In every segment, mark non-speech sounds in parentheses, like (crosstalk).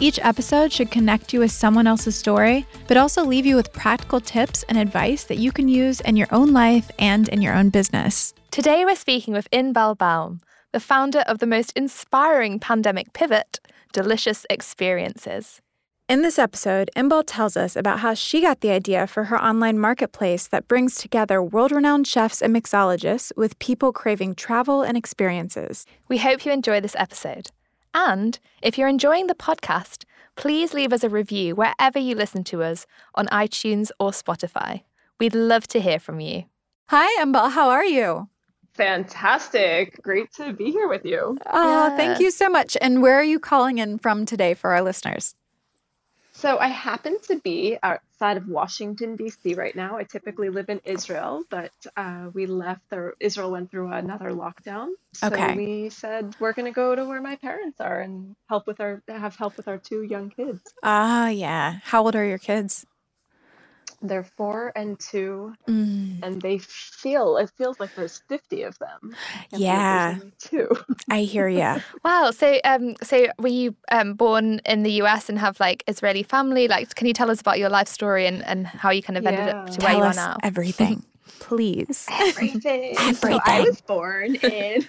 Each episode should connect you with someone else's story, but also leave you with practical tips and advice that you can use in your own life and in your own business. Today we're speaking with Inbal Baum, the founder of the most inspiring pandemic pivot, Delicious Experiences. In this episode, Inbal tells us about how she got the idea for her online marketplace that brings together world renowned chefs and mixologists with people craving travel and experiences. We hope you enjoy this episode. And if you're enjoying the podcast, please leave us a review wherever you listen to us on iTunes or Spotify. We'd love to hear from you. Hi, Inbal. How are you? Fantastic. Great to be here with you. Oh, yeah. thank you so much. And where are you calling in from today for our listeners? So I happen to be outside of Washington D.C. right now. I typically live in Israel, but uh, we left. Or Israel went through another lockdown, so okay. we said we're going to go to where my parents are and help with our have help with our two young kids. Ah, uh, yeah. How old are your kids? They're four and two mm. and they feel it feels like there's 50 of them yeah. two. (laughs) I hear you wow so um so were you um born in the us and have like israeli family? Like can you tell us about your life story and and how you kind of ended up to tell where you are now? everything please everything. everything (laughs) so i was born in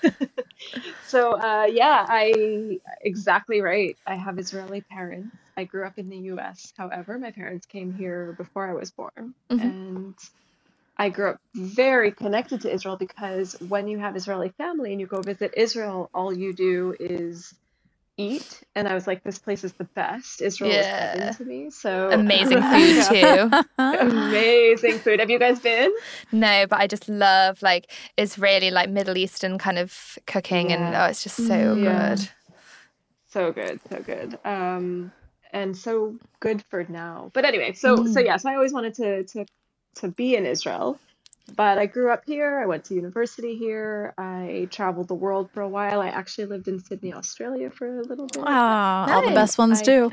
(laughs) so uh yeah i exactly right i have israeli parents I grew up in the US. However, my parents came here before I was born. Mhm. And I grew up very connected to Israel because when you have Israeli family and you go visit Israel, all you do is eat. And I was like, this place is the best. Israel is Yeah. heaven to me. So amazing (laughs) food too Amazing food. Have you guys been? no but i just love like israeli like middle eastern kind of cooking and oh it's just so Yeah. good So good, so good. Um, and so good for now. But anyway, so so Mm. yes, I always wanted to to to be in Israel. But I grew up here. I went to university here. I traveled the world for a while. I actually lived in Sydney, Australia for a little bit. Oh, all the best ones I- do.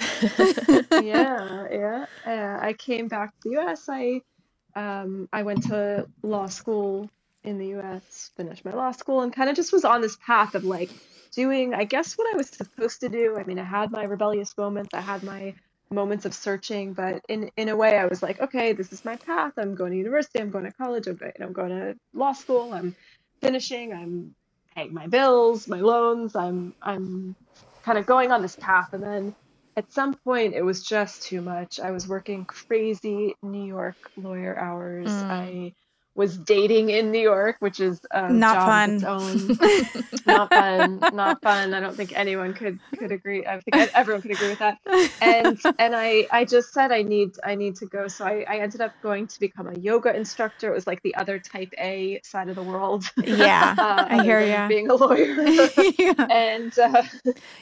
(laughs) yeah, yeah. Uh, I came back to the U.S. I um, I went to law school in the U.S. Finished my law school and kind of just was on this path of like doing, I guess, what I was supposed to do. I mean, I had my rebellious moments. I had my moments of searching, but in in a way, I was like, okay, this is my path. I'm going to university. I'm going to college. I'm going, I'm going to law school. I'm finishing. I'm paying my bills, my loans. I'm I'm kind of going on this path, and then at some point it was just too much. I was working crazy New York lawyer hours. Mm. I was dating in New York, which is a Not its (laughs) not fun. Not fun. I don't think anyone could could agree. I think everyone could agree with that. And and I I just said I need I need to go. So I I ended up going to become a yoga instructor. It was like the other type A side of the world. Yeah, (laughs) Uh, I hear you. Being a lawyer. (laughs) Yeah. and uh,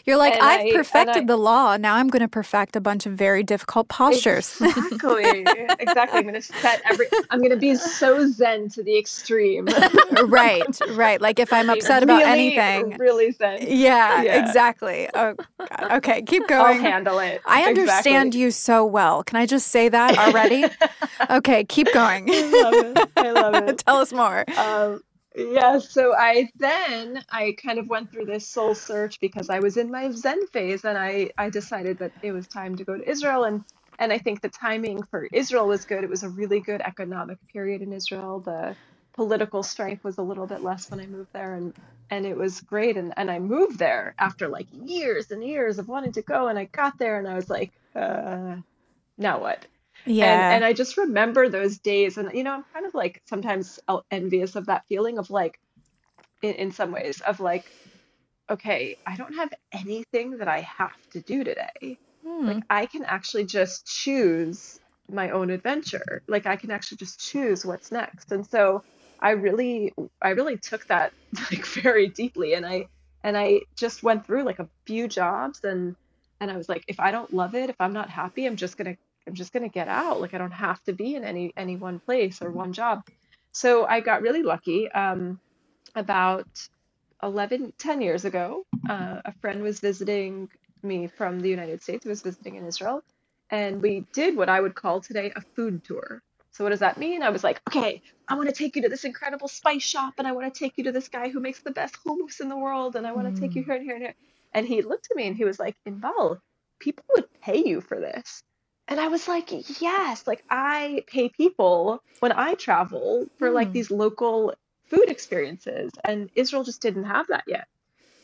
You're like, I've I- perfected I- the law. Now I'm going to perfect a bunch of very difficult postures. Exactly. exactly. I'm gonna set every. I'm gonna be so zen to the extreme. (laughs) right, (laughs) right. Like if I'm upset about Really, anything. Really zen. Yeah, Yeah. exactly. Oh, God. Okay, keep going. I'll handle it. I understand Exactly. you so well. Can I just say that already? (laughs) okay, keep going. I love it. I love it. Tell us more. um, yeah, so I then I kind of went through this soul search because I was in my Zen phase, and I I decided that it was time to go to Israel, and and I think the timing for Israel was good. It was a really good economic period in Israel. The political strife was a little bit less when I moved there, and and it was great. And and I moved there after like years and years of wanting to go, and I got there, and I was like, uh, now what? Yeah. And, and I just remember those days. And, you know, I'm kind of like sometimes envious of that feeling of like, in, in some ways, of like, okay, I don't have anything that I have to do today. Hmm. Like, I can actually just choose my own adventure. Like, I can actually just choose what's next. And so I really, I really took that (laughs) like very deeply. And I, and I just went through like a few jobs and and I was like, if I don't love it, if I'm not happy, I'm just gonna I'm just gonna get out. Like I don't have to be in any any one place or one job. So I got really lucky. Um, about 11, 10 years ago, uh, a friend was visiting me from the United States, was visiting in Israel, and we did what I would call today a food tour. So what does that mean? I was like, okay, I want to take you to this incredible spice shop, and I want to take you to this guy who makes the best hummus in the world, and I want to take you here and here and here. And he looked at me and he was like, Inbal, people would pay you for this. And I was like, yes, like I pay people when I travel for like Hmm. these local food experiences. And Israel just didn't have that yet.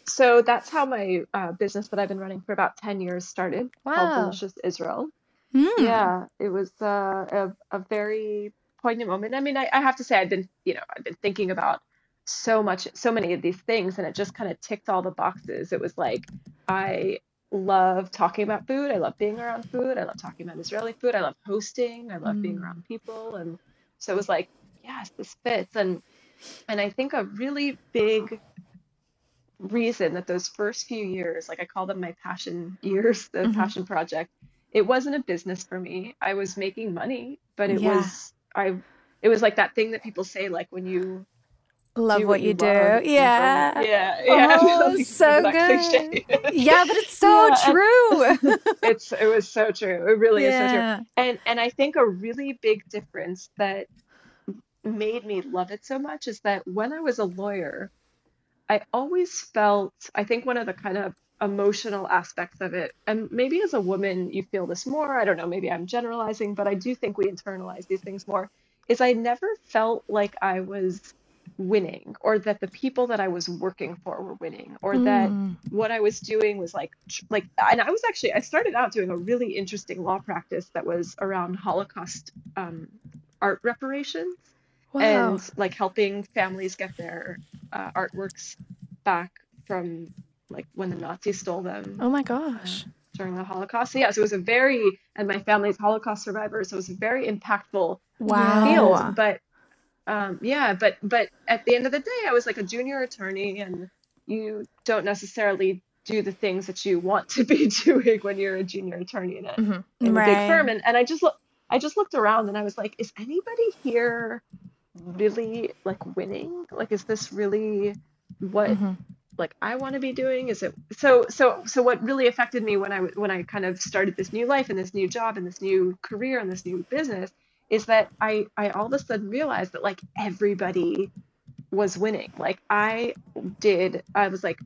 So that's how my uh, business that I've been running for about 10 years started wow. called. Delicious Israel. Mm. Yeah, it was uh, a, a very poignant moment. I mean, I, I have to say, I've been, you know, I've been thinking about so much, so many of these things, and it just kind of ticked all the boxes. It was like, I love talking about food. I love being around food. I love talking about Israeli food. I love hosting. I love being Mm. around people. And so it was like, yes, this fits. And and I think a really big reason that those first few years, like I call them my passion years, the Mhm. passion project, it wasn't a business for me. I was making money, but it Yeah. was I it was like that thing that people say like when you Love do what you do. love, Yeah. yeah, yeah. (laughs) Oh, so cliche. (laughs) Yeah, but it's so Yeah, true. (laughs) it's it was so true. It really is so true. And and I think a really big difference that made me love it so much is that when I was a lawyer, I always felt, I think one of the kind of emotional aspects of it, and maybe as a woman you feel this more, I don't know, maybe I'm generalizing, but I do think we internalize these things more, is I never felt like I was winning or that the people that I was working for were winning or that Mm. what I was doing was like like and I was actually I started out doing a really interesting law practice that was around Holocaust um, art reparations Wow. and like helping families get their uh, artworks back from like when the Nazis stole them oh my gosh. during the Holocaust. So yeah, so it was a very and my family's Holocaust survivors, so it was a very impactful Wow. field. But um, yeah, but but at the end of the day, I was like a junior attorney, and you don't necessarily do the things that you want to be (laughs) doing when you're a junior attorney in a, Mhm. in a big firm. And and I just look, I just looked around, and I was like, is anybody here really like winning? Like, is this really what Mhm. like I want to be doing? Is it so so so what really affected me when I when I kind of started this new life and this new job and this new career and this new business is that I I all of a sudden realized that like everybody was winning. Like I did I was like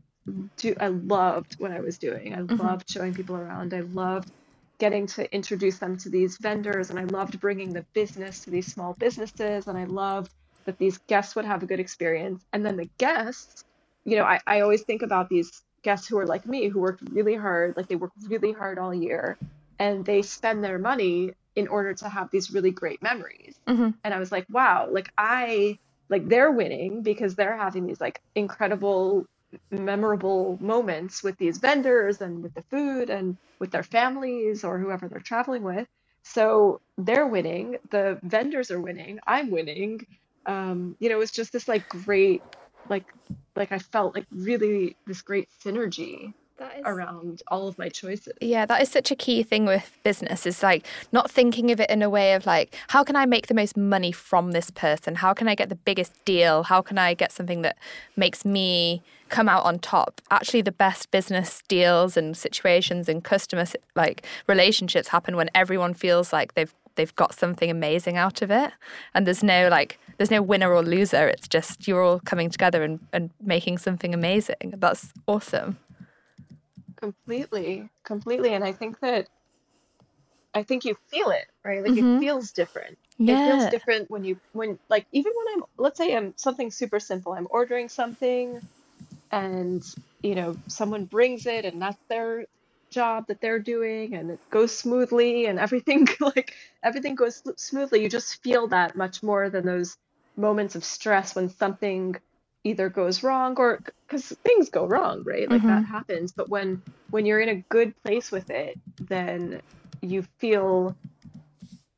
do I loved what I was doing. I Mhm. loved showing people around. I loved getting to introduce them to these vendors and I loved bringing the business to these small businesses and I loved that these guests would have a good experience. And then the guests you know, I, I always think about these guests who are like me, who work really hard, like they work really hard all year, and they spend their money in order to have these really great memories. Mhm. And I was like, wow, like I, like they're winning because they're having these like incredible, memorable moments with these vendors and with the food and with their families or whoever they're traveling with. So they're winning, the vendors are winning, I'm winning. Um, you know, it's just this like great, like like I felt like really this great synergy is around all of my choices. Yeah, that is such a key thing with business is like not thinking of it in a way of like, how can I make the most money from this person? How can I get the biggest deal? How can I get something that makes me come out on top? Actually, the best business deals and situations and customer like relationships happen when everyone feels like they've they've got something amazing out of it and there's no like there's no winner or loser it's just you're all coming together and, and making something amazing that's awesome Completely, completely. And I think that I think you feel it, right? Like Mhm. it feels different. yeah. It feels different when you when like even when I'm let's say I'm something super simple. I'm ordering something and you know someone brings it and that's their job that they're doing and it goes smoothly and everything (laughs) like everything goes smoothly. You just feel that much more than those moments of stress when something either goes wrong or because things go wrong, right? Like that happens. But when when you're in a good place with it, then you feel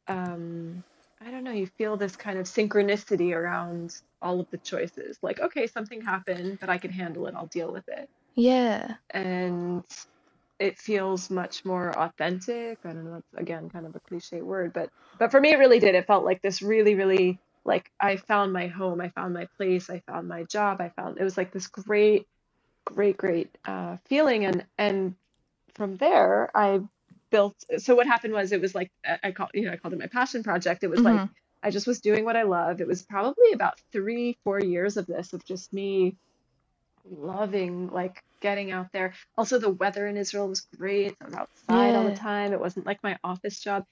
um I don't know, you feel this kind of synchronicity around all of the choices. Like, okay, something happened, but I can handle it. I'll deal with it. yeah And it feels much more authentic. I don't know, that's again kind of a cliche word, but but for me it really did. It felt like this really, really like I found my home, I found my place, I found my job, I found it was like this great, great, great uh, feeling, and and from there I built. So what happened was it was like I call you know I called it my passion project. It was like Mhm. I just was doing what I love. It was probably about three, four years of this of just me loving like getting out there. Also, the weather in Israel was great. I was outside all the time. It wasn't like my office job.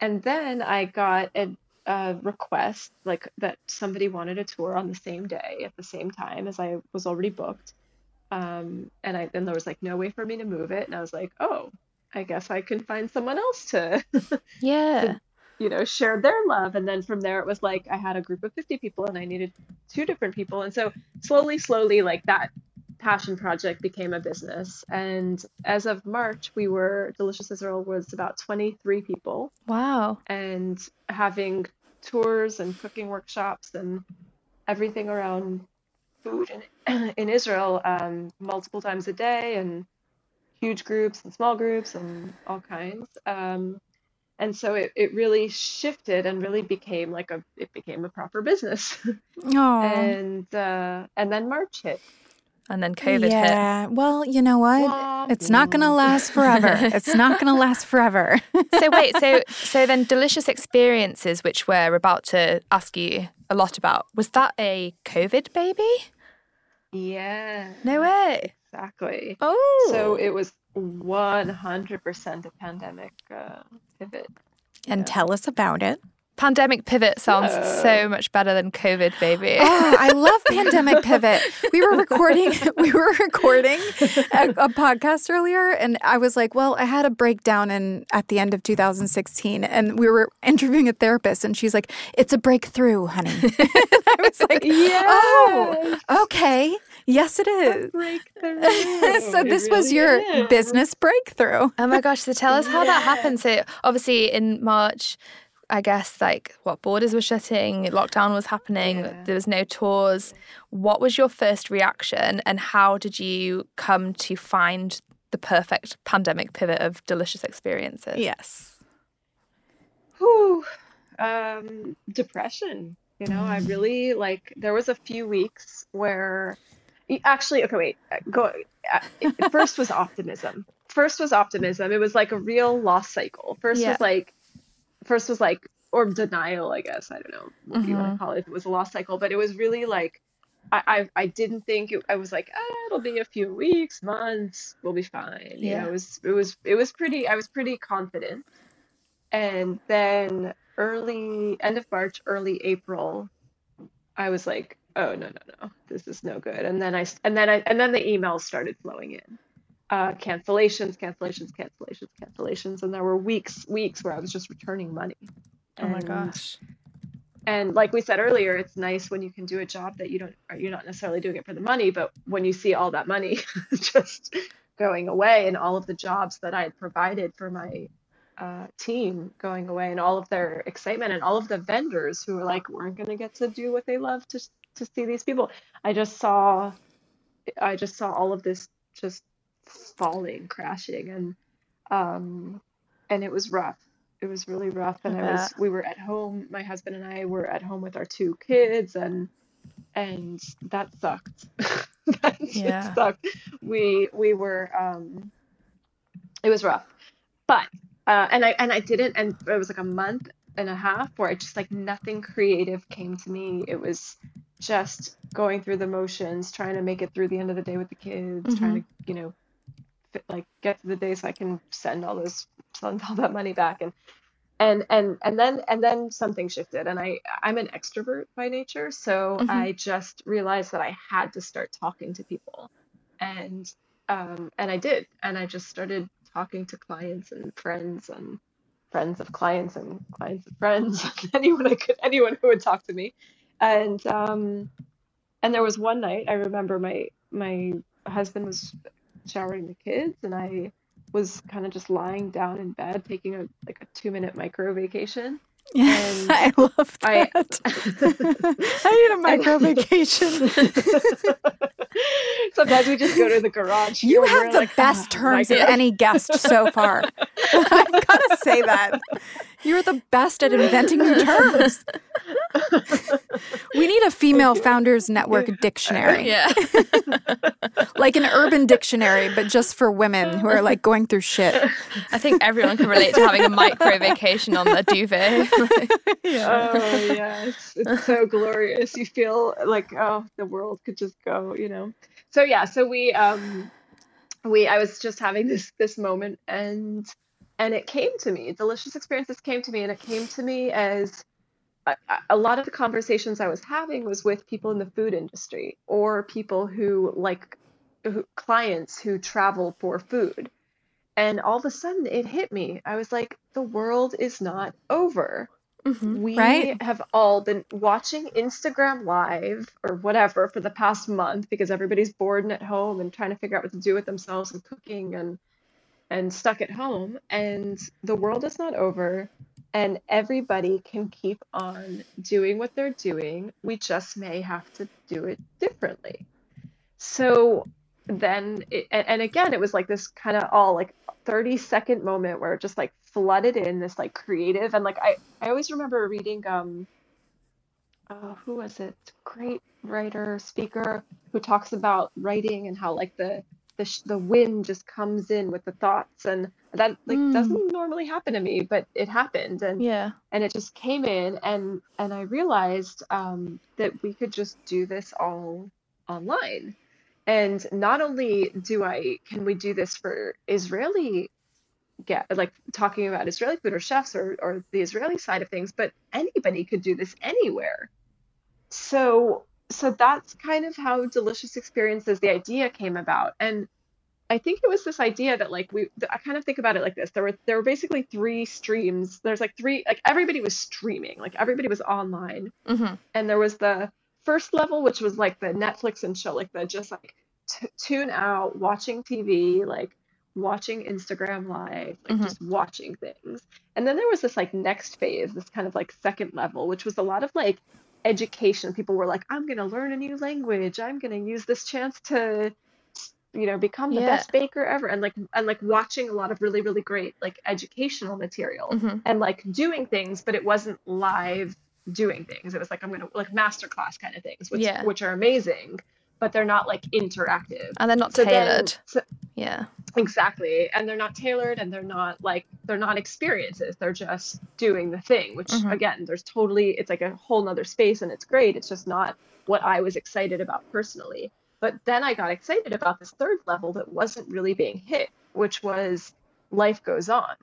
And then I got a, a request like that somebody wanted a tour on the same day at the same time as I was already booked. Um, and I then there was like no way for me to move it, and I was like, oh, I guess I can find someone else to (laughs) Yeah. you know, shared their love. And then from there, it was like I had a group of 50 people and I needed two different people. And so slowly, slowly, like that passion project became a business. And as of March, we were, Delicious Israel was about 23 people Wow. and having tours and cooking workshops and everything around food in, (clears throat) in Israel um, multiple times a day and huge groups and small groups and all kinds. Um, and so it, it really shifted and really became like a it became a proper business. (laughs) And uh, and then March hit. And then COVID hit. yeah. Well, you know what? Womp It's not going to last forever. (laughs) it's not going to last forever. So wait, so (laughs) so then delicious experiences, which we're about to ask you a lot about, was that a COVID baby? Yeah, No way. exactly. Oh. So it was 100% a pandemic uh, pivot. and tell us about it. Pandemic pivot sounds Yeah. so much better than COVID baby. Oh, I love Pandemic Pivot. We were recording (laughs) we were recording a, a podcast earlier and I was like, well, I had a breakdown in at the end of 2016 and we were interviewing a therapist and she's like, it's a breakthrough, honey. and (laughs) I was like, "Yeah, oh, okay. Yes, it is. (laughs) breakthrough. so It this was your is. business breakthrough. Oh my gosh, so tell us how that happened. So obviously in March, I guess like what borders were shutting, lockdown was happening, Yeah. there was no tours. What was your first reaction and how did you come to find the perfect pandemic pivot of delicious experiences? Yes. Whew. Um, depression. You know, I really like. There was a few weeks where, actually, okay, wait. uh, Go. Uh, first was optimism. First was optimism. It was like a real loss cycle. First Yeah. was like, first was like, or denial. I guess I don't know what you want to call it. It was a loss cycle, but it was really like. I, I, I didn't think it, I was like ah, it'll be a few weeks months we'll be fine you Yeah. know it was it was it was pretty I was pretty confident and then early end of March, early April, I was like, oh no no no, this is no good. And then I and then I and then the emails started flowing in. Uh, cancellations, cancellations, cancellations, cancellations, and there were weeks, weeks where I was just returning money. Oh my gosh. And like we said earlier, it's nice when you can do a job that you don't, you're not necessarily doing it for the money, but when you see all that money (laughs) just going away and all of the jobs that I had provided for my uh, team going away and all of their excitement and all of the vendors who were like weren't going to get to do what they love to to see these people. I just saw, I just saw all of this just falling, crashing, and um, and it was rough. It was really rough, and I was. We were at home. My husband and I were at home with our two kids, and and that sucked. (laughs) that Yeah. sucked. We we were. Um, it was rough, but uh, and I and I didn't, and it was like a month and a half where I just like nothing creative came to me. It was just going through the motions, trying to make it through the end of the day with the kids, trying to you know, like get to the day so I can send all those send all that money back. And and and and then and then something shifted and I I'm an extrovert by nature, so Mhm. I just realized that I had to start talking to people, and um and I did, and I just started talking to clients and friends and friends of clients and clients of friends (laughs) anyone I could anyone who would talk to me. And um and there was one night I remember my my husband was showering the kids and I was kind of just lying down in bed taking a like a two minute micro vacation (laughs) And I love I- that. (laughs) I need a micro vacation. (laughs) sometimes we just go to the garage. You have the like, best "Oh, my terms of any guest so far. I've got to say that. You're the best at inventing new terms. we need a female founders network dictionary, Yeah. Like an urban dictionary, but just for women who are like going through shit. I think everyone can relate to having a micro vacation on the duvet. (laughs) Oh yeah, it's, it's so glorious. You feel like oh, the world could just go, you know. So yeah, so we um we I was just having this this moment and and it came to me. Delicious experiences came to me and it came to me as a, a lot of the conversations I was having was with people in the food industry or people who like who, clients who travel for food. And all of a sudden it hit me. I was like, the world is not over Mhm. we Right. have all been watching Instagram Live or whatever for the past month because everybody's bored and at home and trying to figure out what to do with themselves and cooking and and stuck at home. And the world is not over, and everybody can keep on doing what they're doing. We just may have to do it differently. So then, it, and, and again, it was like this kind of all like 30 second moment where it just like flooded in this like creative and like I I always remember reading um oh who was it great writer speaker who talks about writing and how like the the sh- the wind just comes in with the thoughts and that like Mm. doesn't normally happen to me but it happened and Yeah. and it just came in and and I realized um, that we could just do this all online. And not only do I can we do this for Israeli get like talking about Israeli food or chefs or or the Israeli side of things, but anybody could do this anywhere. So so that's kind of how delicious experiences the idea came about. And I think it was this idea that like we I kind of think about it like this. There were there were basically three streams. There's like three like everybody was streaming. Like everybody was online. hmm And there was the first level which was like the Netflix and chill like the just like t- tune out, watching TV, like watching Instagram live, like Mhm. just watching things. And then there was this like next phase, this kind of like second level, which was a lot of like education. People were like, I'm going to learn a new language. I'm going to use this chance to you know become the Yeah. best baker ever and like and like watching a lot of really really great like educational material hmm and like doing things but it wasn't live doing things it was like i'm gonna like master class kind of things which Yeah. which are amazing but they're not like interactive. And they're not so then tailored. so, yeah. exactly. And they're not tailored and they're not like they're not experiences. They're just doing the thing which Mhm. again there's totally it's like a whole nother space and it's great. It's just not what i was excited about personally. But then i got excited about this third level that wasn't really being hit which was life goes on.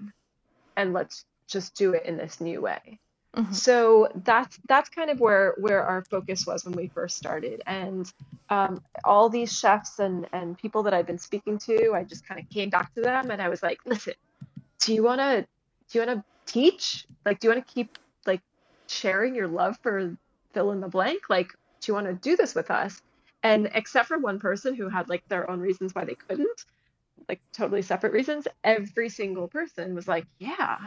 And let's just do it in this new way Mhm. so that's that's kind of where where our focus was when we first started. And um, all these chefs and and people that i've been speaking to i just kind of came back to them and i was like listen do you want to do you want to teach? Like do you want to keep like sharing your love for fill in the blank? Like do you want to do this with us? And except for one person who had like their own reasons why they couldn't like totally separate reasons every single person was like yeah.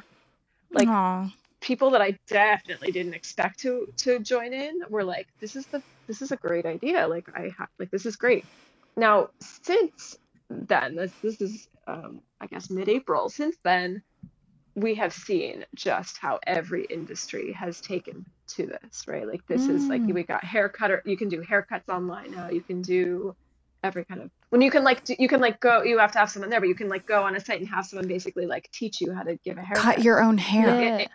Like Aw. People that I definitely didn't expect to to join in were like, this is the this is a great idea. Like I ha- like this is great. Now since then, this this is um, I guess mid-April. Since then, we have seen just how every industry has taken to this, right? Like this is like Mm. we got haircutter. You can do haircuts online now. You can do every kind of when you can like do, you can like go. You have to have someone there, but you can like go on a site and have someone basically like teach you how to give a haircut Cut your own hair. Yeah.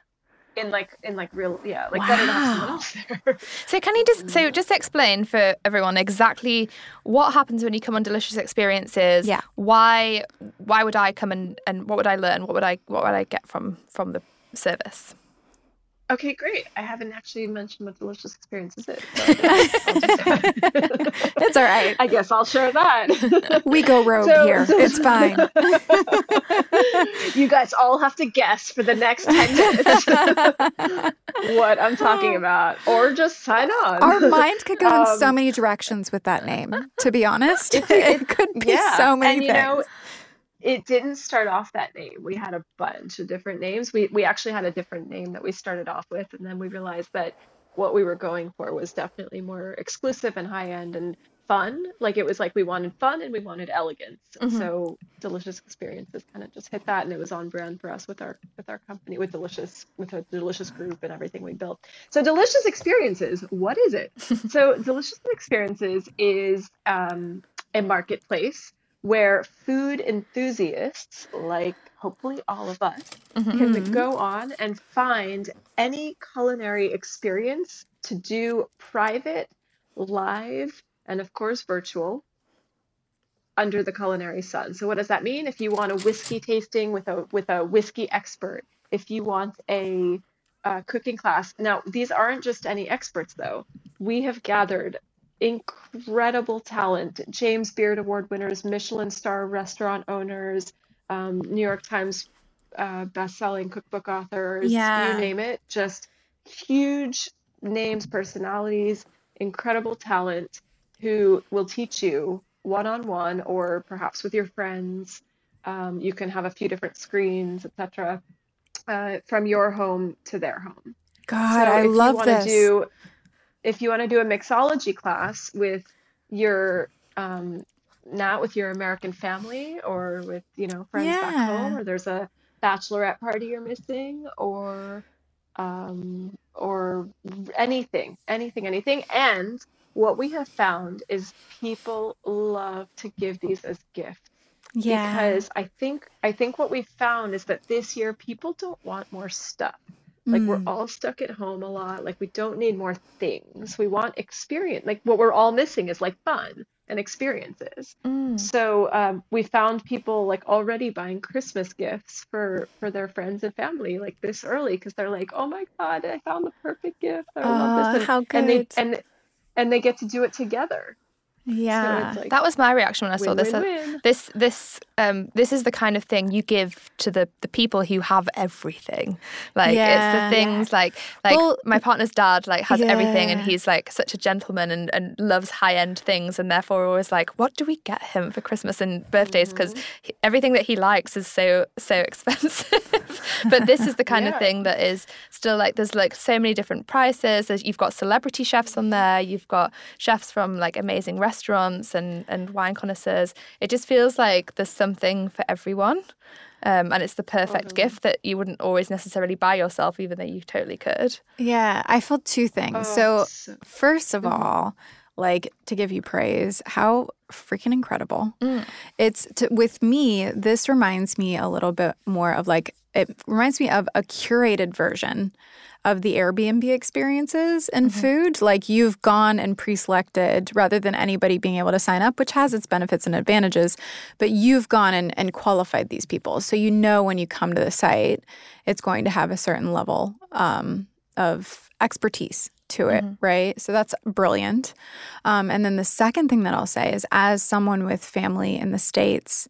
In like in like real yeah like better to have someone Wow. else there (laughs) So can you just so just explain for everyone exactly what happens when you come on delicious experiences? Yeah. Why why would I come and, and what would I learn? What would I what would I get from from the service? Okay great i haven't actually mentioned what delicious experiences is so I guess (laughs) I'll just- It's (laughs) (laughs) all right. i guess i'll share that We go rogue So- here. It's fine. you guys all have to guess for the next 10 minutes what i'm talking about or just sign on Our mind could go in so Um, many directions with that name, to be honest. It's- it could be yeah so many and you things. know it didn't start off that name we had a bunch of different names we we actually had a different name that we started off with and then we realized that what we were going for was definitely more exclusive and high end and fun. Like it was like we wanted fun and we wanted elegance. Mhm. So delicious experiences kind of just hit that, and it was on brand for us with our with our company with delicious with a delicious group and everything we built. So delicious experiences. What is it? (laughs) so delicious experiences is um, a marketplace where food enthusiasts like hopefully all of us Mhm. can Mhm. go on and find any culinary experience to do private, live, and of course virtual under the culinary sun. So what does that mean? If you want a whiskey tasting with a with a whiskey expert, if you want a uh, cooking class. Now, these aren't just any experts though. We have gathered incredible talent, James Beard Award winners, Michelin star restaurant owners, um, New York Times uh, best-selling cookbook authors, Yeah. you name it, just huge names, personalities, incredible talent who will teach you one-on-one or perhaps with your friends. Um, you can have a few different screens, etc., uh, from your home to their home. God, So I love this. Do, if you want to do a mixology class with your um, not with your American family or with you know friends back home, or there's a bachelorette party you're missing, or um, or anything, anything, anything. And what we have found is people love to give these as gifts yeah. because I think I think what we found is that this year people don't want more stuff. Like we're Mm. all stuck at home a lot. Like we don't need more things. We want experience. Like what we're all missing is like fun and experiences. Mm. So um, we found people like already buying Christmas gifts for for their friends and family like this early because they're like, oh my God, I found the perfect gift. I love this. And, how and they good. and and they get to do it together. Yeah. So like That was my reaction when I saw this. win, Uh, win. This this um this is the kind of thing you give to the the people who have everything. Like Yeah. it's the things like like Well, my partner's dad like has everything and he's like such a gentleman and, and loves high end things and therefore always like what do we get him for Christmas and birthdays because Mm-hmm. everything that he likes is so so (laughs) expensive. but this is the kind Yeah. of thing that is still like there's like so many different prices. There's, you've got celebrity chefs on there. You've got chefs from like amazing restaurants and and wine connoisseurs. It just feels like there's something for everyone. Um, and it's the perfect Totally. gift that you wouldn't always necessarily buy yourself, even though you totally could. Yeah, I felt two things. Oh, so, so- first of Mhm. all, like to give you praise, how freaking incredible. Mm. It's to, with me, this reminds me a little bit more of like, it reminds me of a curated version of the Airbnb experiences in food. Like you've gone and pre selected rather than anybody being able to sign up, which has its benefits and advantages, but you've gone and, and qualified these people. So you know when you come to the site, it's going to have a certain level um, of expertise to it, right? So that's brilliant. Um, and then the second thing that I'll say is, as someone with family in the States,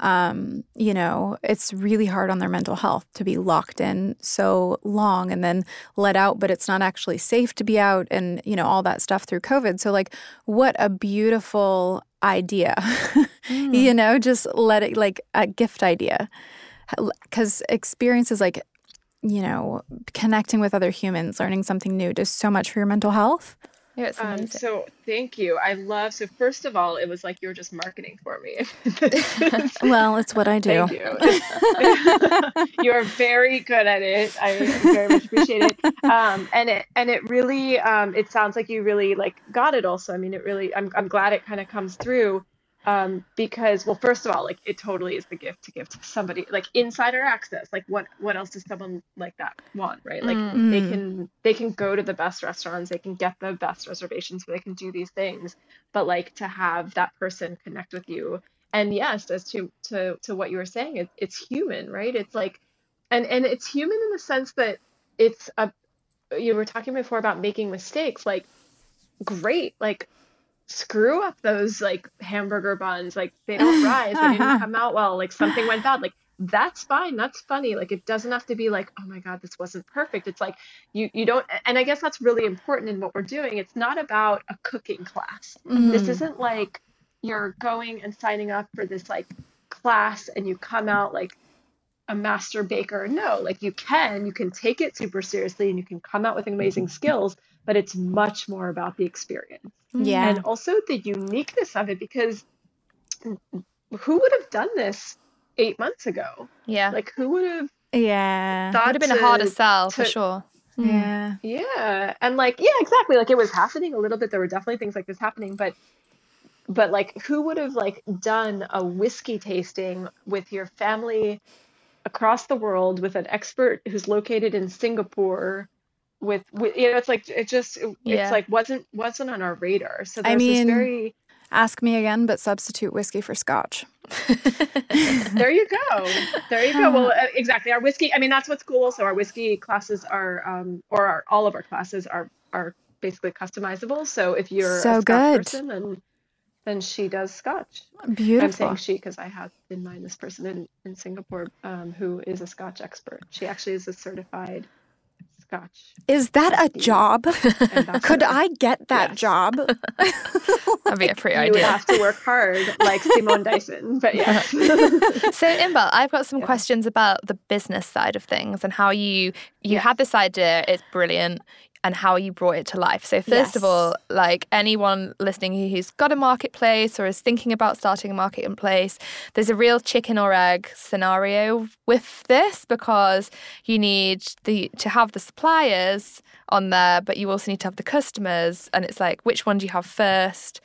um, you know, it's really hard on their mental health to be locked in so long and then let out, but it's not actually safe to be out and, you know, all that stuff through COVID. So, like, what a beautiful idea, (laughs) you know, just let it like a gift idea. Because experiences like, you know, connecting with other humans, learning something new does so much for your mental health. Yeah, it's amazing. Um, so thank you. I love. So first of all, it was like you were just marketing for me. (laughs) Well, it's what I do. Thank you. (laughs) you are very good at it. I very much appreciate it. Um, and it and it really um, it sounds like you really like got it. Also, I mean, it really. I'm I'm glad it kind of comes through um, because well, first of all, like it totally is the gift to give to somebody like insider access. Like what what else does someone like that want, right? Like Mm. they Mm. can they can go to the best restaurants, they can get the best reservations, they can do these things. But like to have that person connect with you and yes as to to to what you were saying it, it's human right it's like and and it's human in the sense that it's a you were talking before about making mistakes like great like screw up those like hamburger buns. Like they don't rise. They didn't (laughs) come out well. Like something went bad. Like that's fine. That's funny. Like it doesn't have to be like oh my god this wasn't perfect. It's like you you don't and i guess that's really important in what we're doing. It's not about a cooking class. This Mhm. isn't like you're going and signing up for this like class and you come out like a master baker. No, like you can, you can take it super seriously and you can come out with amazing skills, but it's much more about the experience. Mm-hmm. Yeah. and also the uniqueness of it because who would have done this eight months ago? Yeah. Like who would have yeah. That would have been a harder sell for to- sure. Yeah. Mm. Yeah, and like yeah, exactly. Like it was happening a little bit. There were definitely things like this happening, but but like who would have like done a whiskey tasting with your family across the world with an expert who's located in Singapore with, with you know it's like it just it, Yeah. it's like wasn't wasn't on our radar. So I there's mean- this very Ask me again, but substitute whiskey for scotch. (laughs) there you go. There you go. Well, (sighs) uh, exactly. Our whiskey. I mean, that's what's cool. so our whiskey classes are, um, or our, all of our classes are, are basically customizable. So if you're So a Scotch good. person, then then she does Scotch. Beautiful i'm saying she because I have in mind this person in in Singapore um, who is a Scotch expert. She actually is a certified Scotch. Is that a job? Could. I get that Yes. job? (laughs) That'd be a pretty You would idea. have to work hard, like Simone (laughs) Dyson. But yeah. (laughs) so Inbal, I've got some Yeah. questions about the business side of things and how you you Yeah. had this idea, it's brilliant, and how you brought it to life. So first of all, like anyone listening who- who's got a marketplace or is thinking about starting a marketplace, there's a real chicken or egg scenario with this because you need the to have the suppliers on there, but you also need to have the customers, and it's like which one do you have first?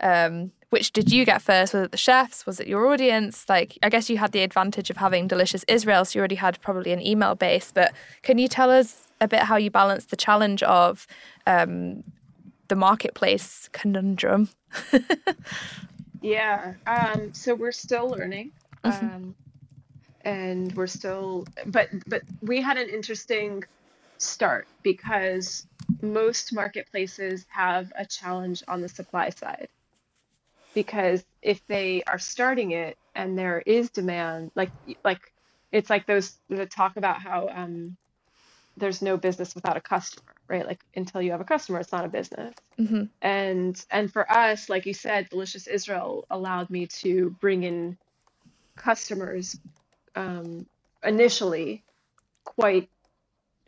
Um, which did you get first? Was it the chefs? Was it your audience? Like, I guess you had the advantage of having Delicious Israel, so you already had probably an email base. But can you tell us a bit how you balance the challenge of um, the marketplace conundrum? (laughs) Yeah. Um, so we're still learning. Um, and we're still but but we had an interesting start because most marketplaces have a challenge on the supply side. Because if they are starting it and there is demand, like like it's like those that talk about how um, there's no business without a customer, right? Like until you have a customer, it's not a business. Hmm and and for us like you said delicious israel allowed me to bring in customers um, initially quite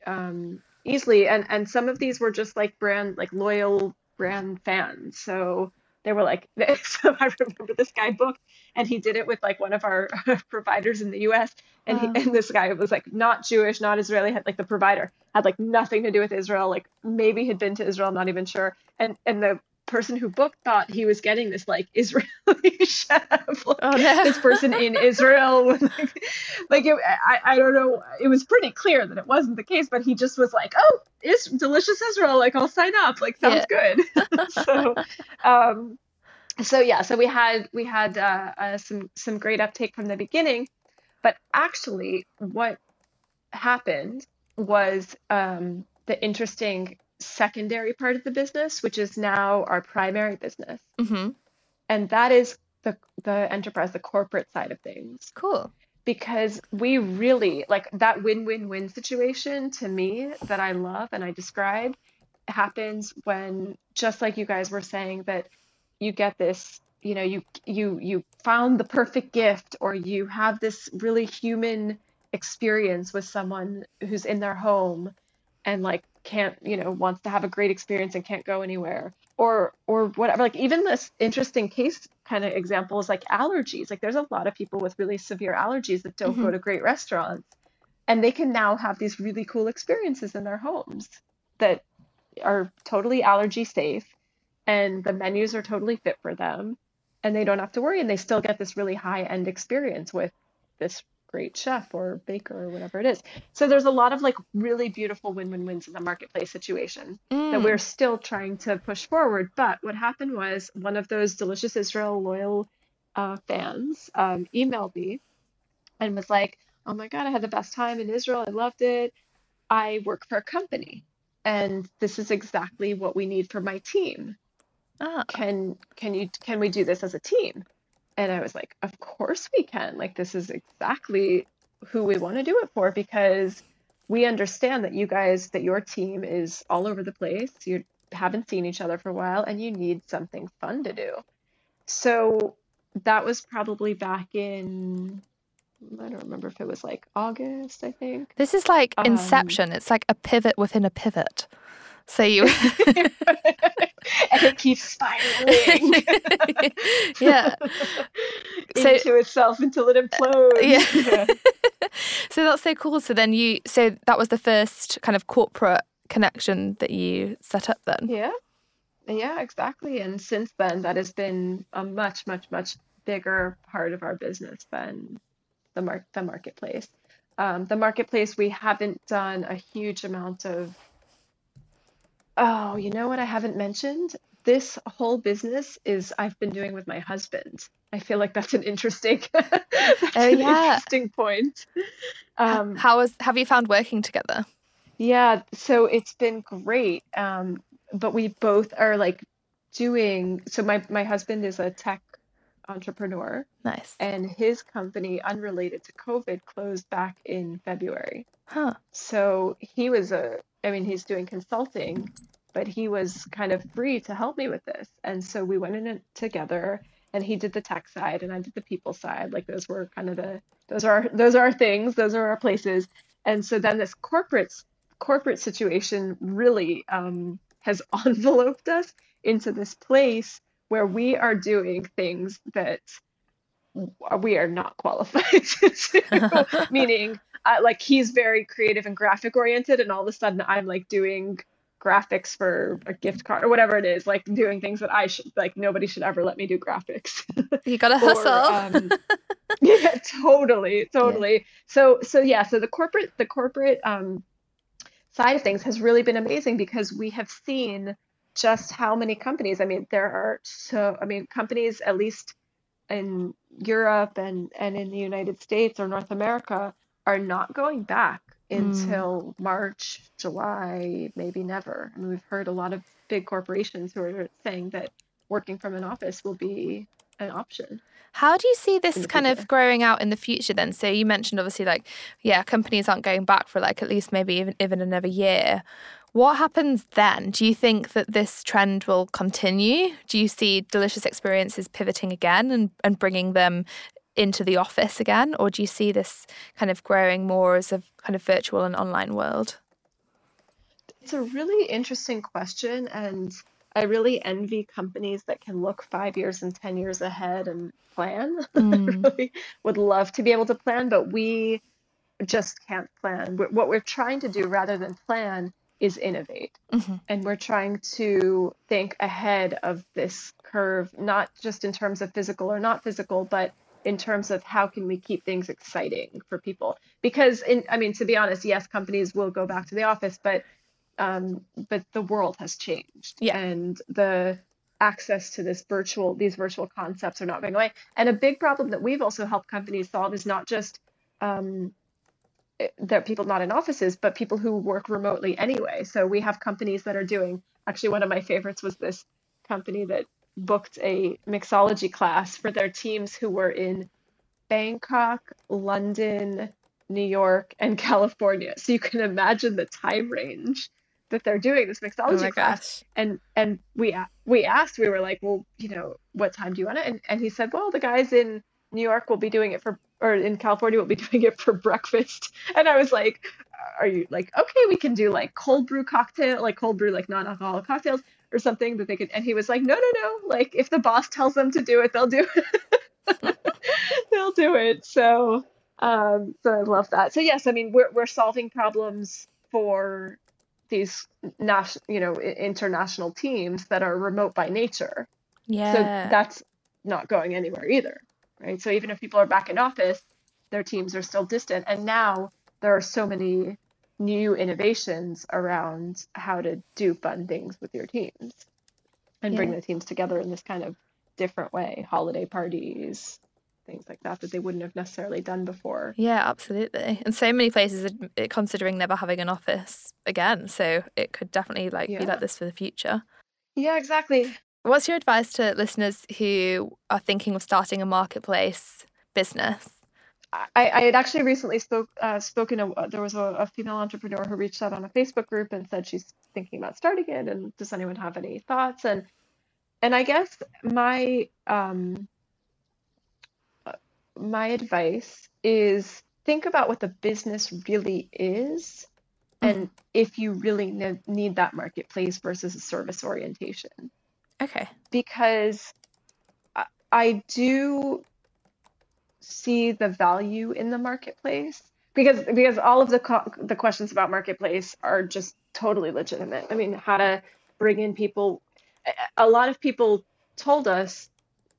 um, easily. And and some of these were just like brand like loyal brand fans. So they were like (laughs) so i remember this guy booked and he did it with like one of our (laughs) providers in the us and he, and this guy was like not jewish not israeli had like the provider had like nothing to do with israel like maybe had been to israel not even sure. And and the person who booked thought he was getting this like israeli (laughs) chef. Like, Oh, no. this person in israel (laughs) like, like it, I, I don't know. It was pretty clear that it wasn't the case but he just was like oh it's delicious israel like i'll sign up. Like sounds good. (laughs) So um so yeah so we had we had uh, uh, some some great uptake from the beginning. But actually what happened was um, the interesting secondary part of the business which is now our primary business. Hmm and that is the the enterprise the corporate side of things. Cool. because we really like that win-win-win situation to me that I love and I describe happens when just like you guys were saying that you get this you know you you you found the perfect gift or you have this really human experience with someone who's in their home and like can't you know wants to have a great experience and can't go anywhere. Or or whatever like even this interesting case kind of example is like allergies. Like there's a lot of people with really severe allergies that don't go mm-hmm. to great restaurants. And they can now have these really cool experiences in their homes that are totally allergy safe. And the menus are totally fit for them. And they don't have to worry. And they still get this really high end experience with this great chef or baker or whatever it is so there's a lot of like really beautiful win-win-wins in the marketplace situation that Mm. we're still trying to push forward. But what happened was one of those Delicious Israel loyal uh, fans um, emailed me and was like, "Oh my God, I had the best time in Israel. I loved it. I work for a company, and this is exactly what we need for my team. Ah. Can can you can we do this as a team?" And I was like, "Of course we can. Like this is exactly who we want to do it for because." we understand that you guys that your team is all over the place you haven't seen each other for a while and you need something fun to do so that was probably back in i don't remember if it was like august i think This is like Um, Inception. It's like a pivot within a pivot. So you (laughs) and it keeps spiraling (laughs) Yeah. (laughs) So- into itself until it implodes. yeah. so that's so cool. So then you so that was the first kind of corporate connection that you set up then. Yeah. Yeah, exactly. And since then, that has been a much, much, much bigger part of our business than the mar- the marketplace. Um, the marketplace, we haven't done a huge amount of. Oh, you know what I haven't mentioned? This whole business is I've been doing with my husband. I feel like that's an interesting, that's (laughs) Oh, an yeah. interesting point. Um, How was have you found working together? yeah, so it's been great. Um, but we both are like doing, so my my husband is a tech entrepreneur Nice. and his company, unrelated to COVID, closed back in February. Huh. So he was a, I mean, he's doing consulting, but he was kind of free to help me with this. And so we went in it together and he did the tech side and I did the people side. Like those were kind of the, those are, those are our things, those are our places. And so then this corporate, corporate situation really um, has (laughs) enveloped us into this place where we are doing things that we are not qualified (laughs) to do. (laughs) Meaning, uh, like he's very creative and graphic oriented, and all of a sudden I'm like doing graphics for a gift card or whatever it is, like doing things that I should like nobody should ever let me do graphics. You gotta (laughs) Or, hustle. um, (laughs) yeah, totally, totally. So, so yeah, so the corporate, the corporate um, side of things has really been amazing because we have seen just how many companies. I mean, there are so, I mean, companies at least in Europe and and in the United States or North America are not going back mm. until March, July, maybe never. I mean, we've heard a lot of big corporations who are saying that working from an office will be an option. How do you see this kind of growing out in the future then? So you mentioned obviously like, yeah, companies aren't going back for like at least maybe even, even another year. What happens then? Do you think that this trend will continue? Do you see delicious experiences pivoting again and, and bringing them into the office again? Or do you see this kind of growing more as a kind of virtual and online world? It's a really interesting question, and I really envy companies that can look five years and 10 years ahead and plan. (laughs) I mm. really would love to be able to plan, but we just can't plan. What we're trying to do rather than plan is innovate. Mm-hmm. And we're trying to think ahead of this curve, not just in terms of physical or not physical, but in terms of how can we keep things exciting for people. Because in I mean, to be honest, yes, companies will go back to the office, but um, but the world has changed. Yeah. And the access to this virtual these virtual concepts are not going away. And a big problem that we've also helped companies solve is not just um, that people not in offices, but people who work remotely anyway. So we have companies that are doing. Actually, one of my favorites was this company that booked a mixology class for their teams who were in Bangkok, London, New York, and (laughs) California. So you can imagine the time range that they're doing this mixology Oh mixology class. And and we we asked, we were like, well, you know, what time do you want it? And and he said, well, the guys in New York will be doing it for, or in California will be (laughs) doing it for breakfast. And I was like, are you like, okay, we can do like cold brew cocktail, like cold brew, like non-alcoholic cocktails or something that they could. And he was like, no, no, no. Like if the boss tells them to do it, they'll do it. (laughs) they'll do it. So, um, so I love that. So yes, I mean, we're, we're solving problems for these national, you know, international teams that are remote by nature. Yeah. So that's not going anywhere either, right? So even if people are back in office, their teams are still distant. And now there are so many new innovations around how to do fun things with your teams and bring the teams together in this kind of different way, holiday parties, things like that that they wouldn't have necessarily done before. Yeah, absolutely. And so many places are uh, considering never having an office again. So it could definitely like Yeah. be like this for the future. Yeah, exactly. What's your advice to listeners who are thinking of starting a marketplace business? I, I had actually recently spoke uh, spoken. To, there was a, a female entrepreneur who reached out on a Facebook group and said she's thinking about starting it. And does anyone have any thoughts? And and I guess my um, uh, my advice is think about what the business really is, and if you really ne- need that marketplace versus a service orientation. Okay. Because I, I do see the value in the marketplace because because all of the co- the questions about marketplace are just totally legitimate. I mean, how to bring in people. A lot of people told us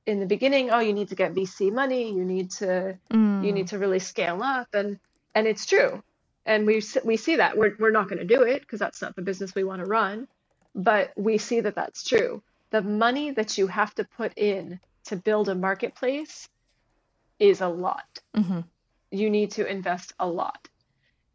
in the beginning, oh, you need to get VC money, you need to you Mm. need to really scale up, and and it's true, and we we see that we're we're not going to do it because that's not the business we want to run, but we see that that's true. The money that you have to put in to build a marketplace is a lot. Mhm. You need to invest a lot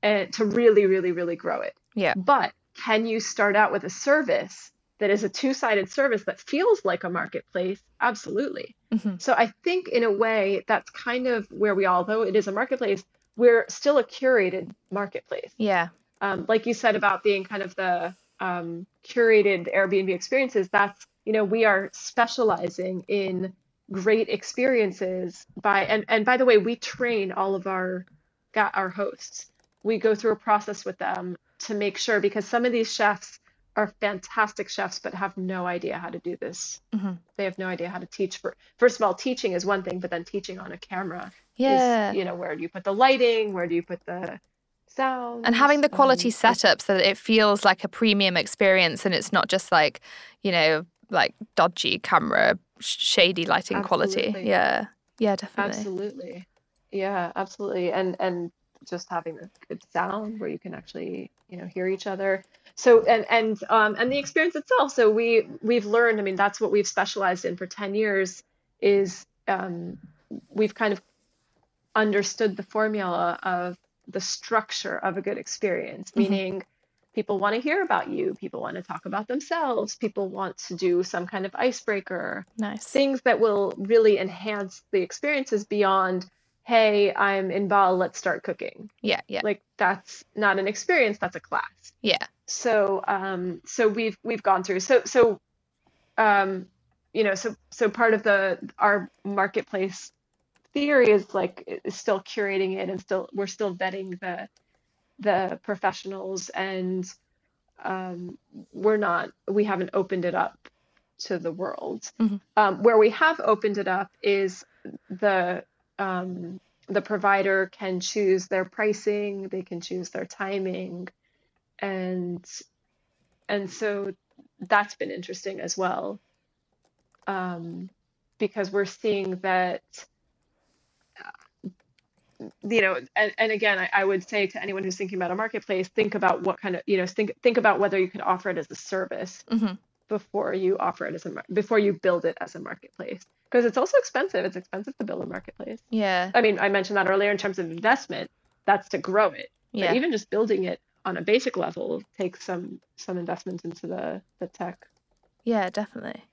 and to really, really, really grow it. Yeah. But can you start out with a service that is a two-sided service that feels like a marketplace? Absolutely. Mhm. So I think in a way that's kind of where we, although it is a marketplace, we're still a curated marketplace. Yeah. Um, like you said about being kind of the um, curated Airbnb experiences, that's, you know, we are specializing in great experiences by, and, and by the way, we train all of our, got our hosts. We go through a process with them to make sure because some of these chefs are fantastic chefs but have no idea how to do this. Mhm. They have no idea how to teach. For, first of all, teaching is one thing, but then teaching on a camera Yeah. is, you know, where do you put the lighting? Where do you put the sound? and having the quality Um, setup so that it feels like a premium experience and it's not just like you know like dodgy camera shady lighting quality yeah yeah definitely Absolutely. Yeah, absolutely. And and just having a good sound where you can actually, you know, hear each other. So and and um and the experience itself. So we we've learned, I mean, that's what we've specialized in for 10 years is um we've kind of understood the formula of the structure of a good experience, Mhm. meaning people want to hear about you, people want to talk about themselves, people want to do some kind of icebreaker. Nice. Things that will really enhance the experiences beyond hey i'm Inbal, let's start cooking. Yeah yeah. Like that's not an experience that's a class. Yeah. So um so we've we've gone through so so um you know so so part of the our marketplace theory is like is still curating it and still we're still vetting the the professionals and um we're not we haven't opened it up to the world Mhm. um, where we have opened it up is the um, the provider can choose their pricing they can choose their timing and and so that's been interesting as well um, because we're seeing that you know and, and again I, I would say to anyone who's thinking about a marketplace think about what kind of you know think think about whether you could offer it as a service Mhm. before you offer it as a before you build it as a marketplace. Because it's also expensive. It's expensive to build a marketplace. Yeah. I mean i mentioned that earlier in terms of investment that's to grow it. But yeah. even just building it on a basic level takes some some investment into the the tech. Yeah, definitely.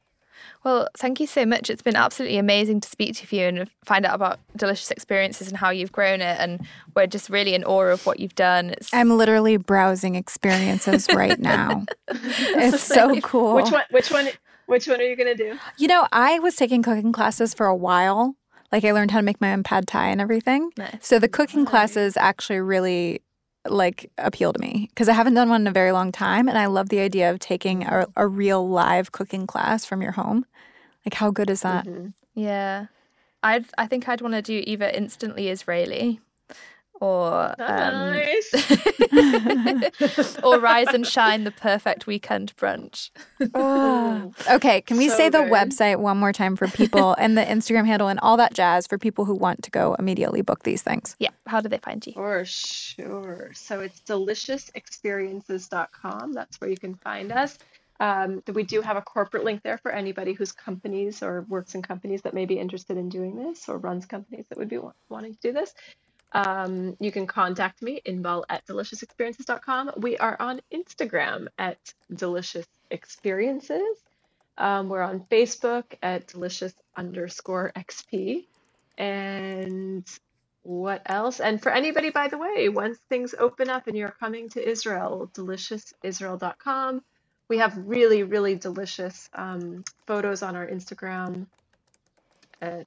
Well, thank you so much. It's been absolutely amazing to speak to you and find out about delicious experiences and how you've grown it. And we're just really in awe of what you've done. It's, I'm literally browsing experiences right now. (laughs) It's so cool. which one which one which one are you gonna do You know, I was taking cooking classes for a while. Like I learned how to make my own pad thai and everything. nice. So the cooking Nice. classes actually really like appeal to me because I haven't done one in a very long time and I love the idea of taking a, a real live cooking class from your home. Like how good is that? Mhm. Yeah. I'd, I think I'd want to do either instantly Israeli or um, nice (laughs) or rise and shine the perfect weekend brunch. Oh, (laughs) Okay, can we So say the good. website one more time for people (laughs) and the Instagram handle and all that jazz for people who want to go immediately book these things? Yeah. How do they find you? For sure. So it's deliciousexperiences.com. That's where you can find us. Um, we do have a corporate link there for anybody whose companies or works in companies that may be interested in doing this or runs companies that would be wa- wanting to do this. Um, you can contact me, inbal at deliciousexperiences.com. We are on Instagram at delicious experiences. Um, we're on Facebook at delicious underscore XP. And what else? And for anybody, by the way, once things open up and you're coming to Israel, deliciousisrael.com. We have really, really delicious um, photos on our Instagram at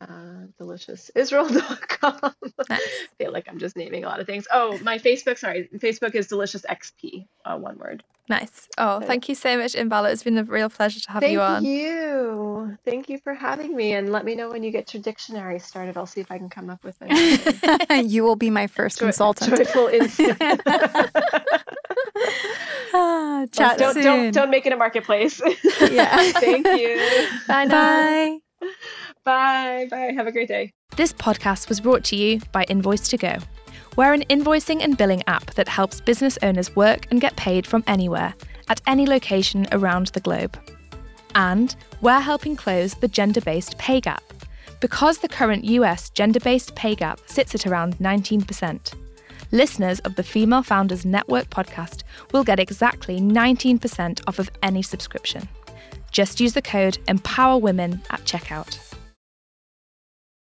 uh, deliciousisrael.com. (laughs) Nice. I feel like I'm just naming a lot of things. Oh, my Facebook, sorry, Facebook is deliciousxp, uh, one word. Nice. Oh, thank you so much, Inbala. It's been a real pleasure to have you on. Thank you. Thank you for having me. And let me know when you get your dictionary started. I'll see if I can come up with anything. (laughs) you will be my first Joy- consultant. Joyful. (laughs) Ah, Chat don't, soon. don't, don't make it a marketplace. Yeah. Thank you. Bye now. Bye. Bye. Bye. Have a great day. This podcast was brought to you by Invoice2go. We're an invoicing and billing app that helps business owners work and get paid from anywhere, at any location around the globe. And we're helping close the gender based pay gap. Because the current US gender based pay gap sits at around 19%, listeners of the Female Founders Network podcast will get exactly 19% off of any subscription. Just use the code EMPOWERWOMEN at checkout.